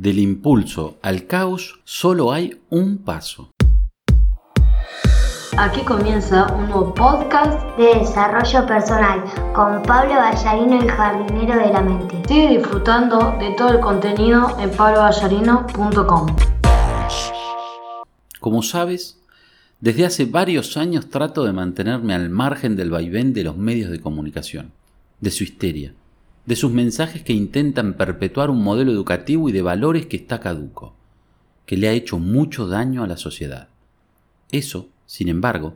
Del impulso al caos solo hay un paso. Aquí comienza un nuevo podcast de desarrollo personal con Pablo Ballarino, el jardinero de la mente. Sigue disfrutando de todo el contenido en pabloballarino.com. Como sabes, desde hace varios años trato de mantenerme al margen del vaivén de los medios de comunicación, de su histeria, de sus mensajes que intentan perpetuar un modelo educativo y de valores que está caduco, que le ha hecho mucho daño a la sociedad. Eso, sin embargo,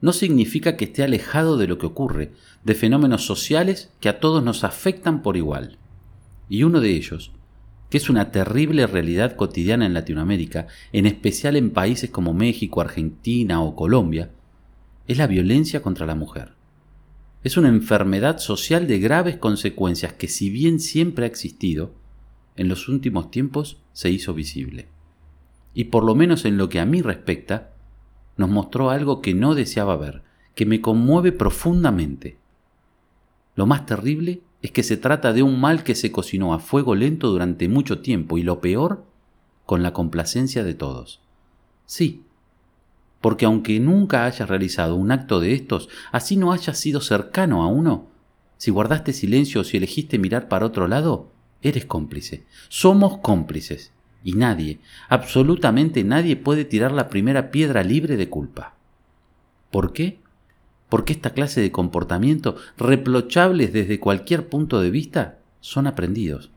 no significa que esté alejado de lo que ocurre, de fenómenos sociales que a todos nos afectan por igual. Y uno de ellos, que es una terrible realidad cotidiana en Latinoamérica, en especial en países como México, Argentina o Colombia, es la violencia contra la mujer es una enfermedad social de graves consecuencias que si bien siempre ha existido, en los últimos tiempos se hizo visible. Y por lo menos en lo que a mí respecta, nos mostró algo que no deseaba ver, que me conmueve profundamente. Lo más terrible es que se trata de un mal que se cocinó a fuego lento durante mucho tiempo y lo peor, con la complacencia de todos. Sí, porque aunque nunca hayas realizado un acto de estos, así no hayas sido cercano a uno, si guardaste silencio o si elegiste mirar para otro lado, eres cómplice. Somos cómplices. Y nadie, absolutamente nadie puede tirar la primera piedra libre de culpa. ¿Por qué? Porque esta clase de comportamiento, reprochables desde cualquier punto de vista, son aprendidos.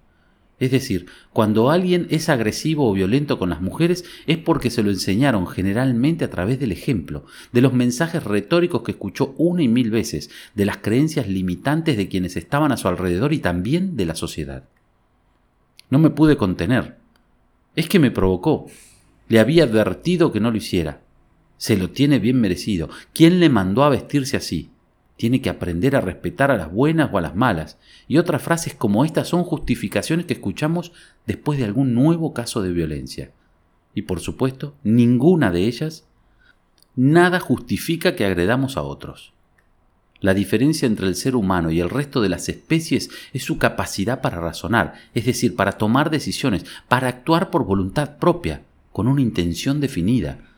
Es decir, cuando alguien es agresivo o violento con las mujeres es porque se lo enseñaron generalmente a través del ejemplo, de los mensajes retóricos que escuchó una y mil veces, de las creencias limitantes de quienes estaban a su alrededor y también de la sociedad. No me pude contener. Es que me provocó. Le había advertido que no lo hiciera. Se lo tiene bien merecido. ¿Quién le mandó a vestirse así? Tiene que aprender a respetar a las buenas o a las malas. Y otras frases como estas son justificaciones que escuchamos después de algún nuevo caso de violencia. Y por supuesto, ninguna de ellas, nada justifica que agredamos a otros. La diferencia entre el ser humano y el resto de las especies es su capacidad para razonar, es decir, para tomar decisiones, para actuar por voluntad propia, con una intención definida,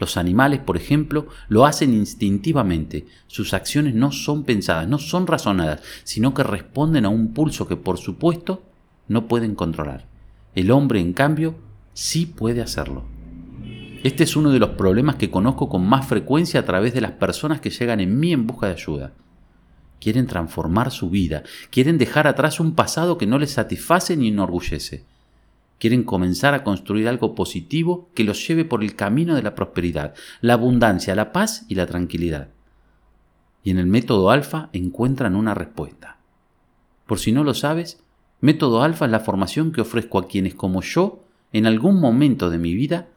los animales, por ejemplo, lo hacen instintivamente. Sus acciones no son pensadas, no son razonadas, sino que responden a un pulso que, por supuesto, no pueden controlar. El hombre, en cambio, sí puede hacerlo. Este es uno de los problemas que conozco con más frecuencia a través de las personas que llegan en mí en busca de ayuda. Quieren transformar su vida, quieren dejar atrás un pasado que no les satisface ni enorgullece Quieren comenzar a construir algo positivo que los lleve por el camino de la prosperidad, la abundancia, la paz y la tranquilidad. Y en el método alfa encuentran una respuesta. Por si no lo sabes, método alfa es la formación que ofrezco a quienes como yo, en algún momento de mi vida,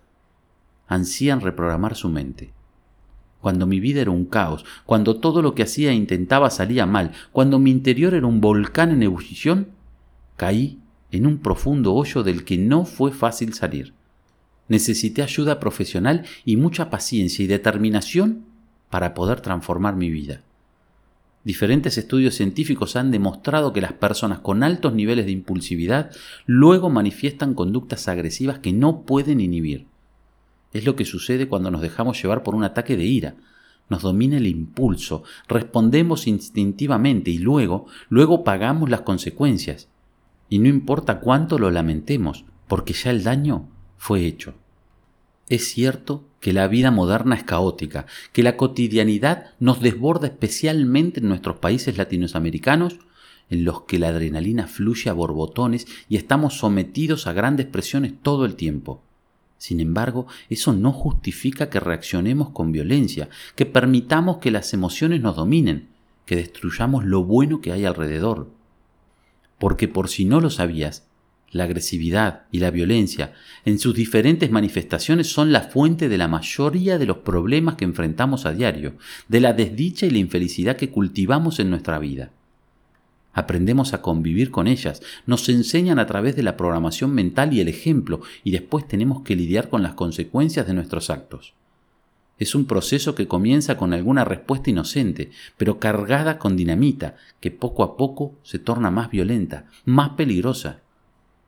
ansían reprogramar su mente. Cuando mi vida era un caos, cuando todo lo que hacía e intentaba salía mal, cuando mi interior era un volcán en ebullición, caí en un profundo hoyo del que no fue fácil salir. Necesité ayuda profesional y mucha paciencia y determinación para poder transformar mi vida. Diferentes estudios científicos han demostrado que las personas con altos niveles de impulsividad luego manifiestan conductas agresivas que no pueden inhibir. Es lo que sucede cuando nos dejamos llevar por un ataque de ira. Nos domina el impulso, respondemos instintivamente y luego, luego pagamos las consecuencias y no importa cuánto lo lamentemos, porque ya el daño fue hecho. Es cierto que la vida moderna es caótica, que la cotidianidad nos desborda especialmente en nuestros países latinoamericanos, en los que la adrenalina fluye a borbotones y estamos sometidos a grandes presiones todo el tiempo. Sin embargo, eso no justifica que reaccionemos con violencia, que permitamos que las emociones nos dominen, que destruyamos lo bueno que hay alrededor porque por si no lo sabías, la agresividad y la violencia en sus diferentes manifestaciones son la fuente de la mayoría de los problemas que enfrentamos a diario, de la desdicha y la infelicidad que cultivamos en nuestra vida. Aprendemos a convivir con ellas, nos enseñan a través de la programación mental y el ejemplo, y después tenemos que lidiar con las consecuencias de nuestros actos. Es un proceso que comienza con alguna respuesta inocente, pero cargada con dinamita, que poco a poco se torna más violenta, más peligrosa.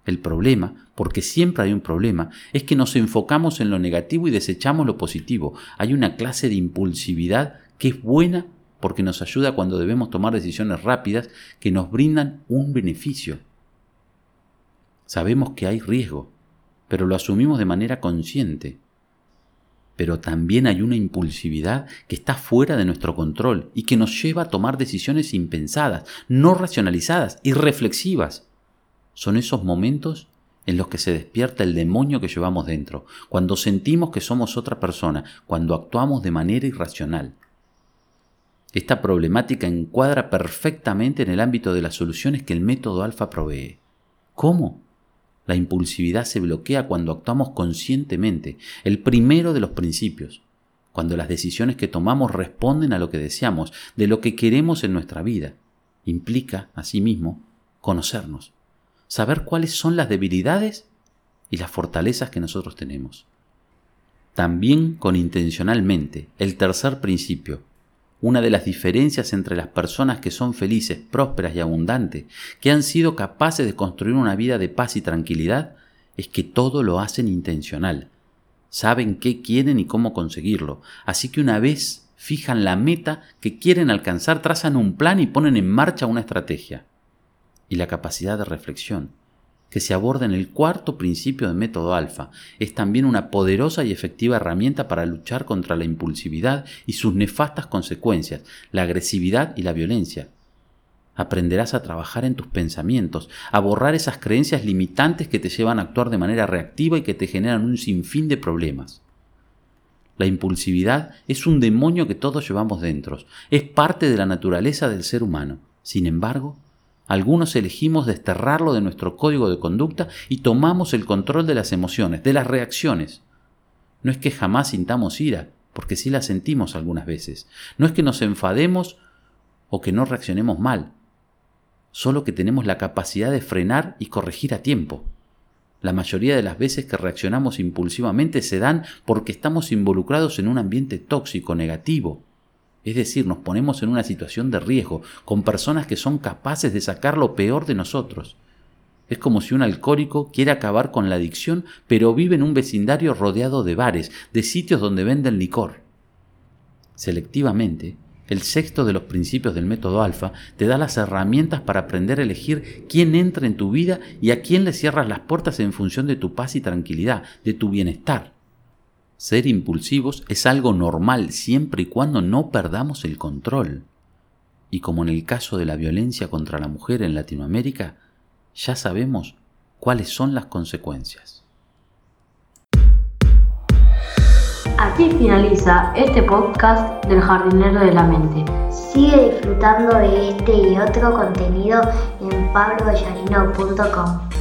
El problema, porque siempre hay un problema, es que nos enfocamos en lo negativo y desechamos lo positivo. Hay una clase de impulsividad que es buena porque nos ayuda cuando debemos tomar decisiones rápidas que nos brindan un beneficio. Sabemos que hay riesgo, pero lo asumimos de manera consciente. Pero también hay una impulsividad que está fuera de nuestro control y que nos lleva a tomar decisiones impensadas, no racionalizadas y reflexivas. Son esos momentos en los que se despierta el demonio que llevamos dentro, cuando sentimos que somos otra persona, cuando actuamos de manera irracional. Esta problemática encuadra perfectamente en el ámbito de las soluciones que el método alfa provee. ¿Cómo? La impulsividad se bloquea cuando actuamos conscientemente, el primero de los principios, cuando las decisiones que tomamos responden a lo que deseamos, de lo que queremos en nuestra vida. Implica, asimismo, conocernos, saber cuáles son las debilidades y las fortalezas que nosotros tenemos. También con intencionalmente, el tercer principio, una de las diferencias entre las personas que son felices, prósperas y abundantes, que han sido capaces de construir una vida de paz y tranquilidad, es que todo lo hacen intencional. Saben qué quieren y cómo conseguirlo. Así que una vez fijan la meta que quieren alcanzar, trazan un plan y ponen en marcha una estrategia. Y la capacidad de reflexión que se aborda en el cuarto principio del método alfa. Es también una poderosa y efectiva herramienta para luchar contra la impulsividad y sus nefastas consecuencias, la agresividad y la violencia. Aprenderás a trabajar en tus pensamientos, a borrar esas creencias limitantes que te llevan a actuar de manera reactiva y que te generan un sinfín de problemas. La impulsividad es un demonio que todos llevamos dentro, es parte de la naturaleza del ser humano. Sin embargo, algunos elegimos desterrarlo de nuestro código de conducta y tomamos el control de las emociones, de las reacciones. No es que jamás sintamos ira, porque sí la sentimos algunas veces. No es que nos enfademos o que no reaccionemos mal, solo que tenemos la capacidad de frenar y corregir a tiempo. La mayoría de las veces que reaccionamos impulsivamente se dan porque estamos involucrados en un ambiente tóxico, negativo, es decir, nos ponemos en una situación de riesgo con personas que son capaces de sacar lo peor de nosotros. Es como si un alcohólico quiere acabar con la adicción, pero vive en un vecindario rodeado de bares, de sitios donde venden licor. Selectivamente, el sexto de los principios del método alfa te da las herramientas para aprender a elegir quién entra en tu vida y a quién le cierras las puertas en función de tu paz y tranquilidad, de tu bienestar. Ser impulsivos es algo normal siempre y cuando no perdamos el control. Y como en el caso de la violencia contra la mujer en Latinoamérica, ya sabemos cuáles son las consecuencias. Aquí finaliza este podcast del jardinero de la mente. Sigue disfrutando de este y otro contenido en pablovallarino.com.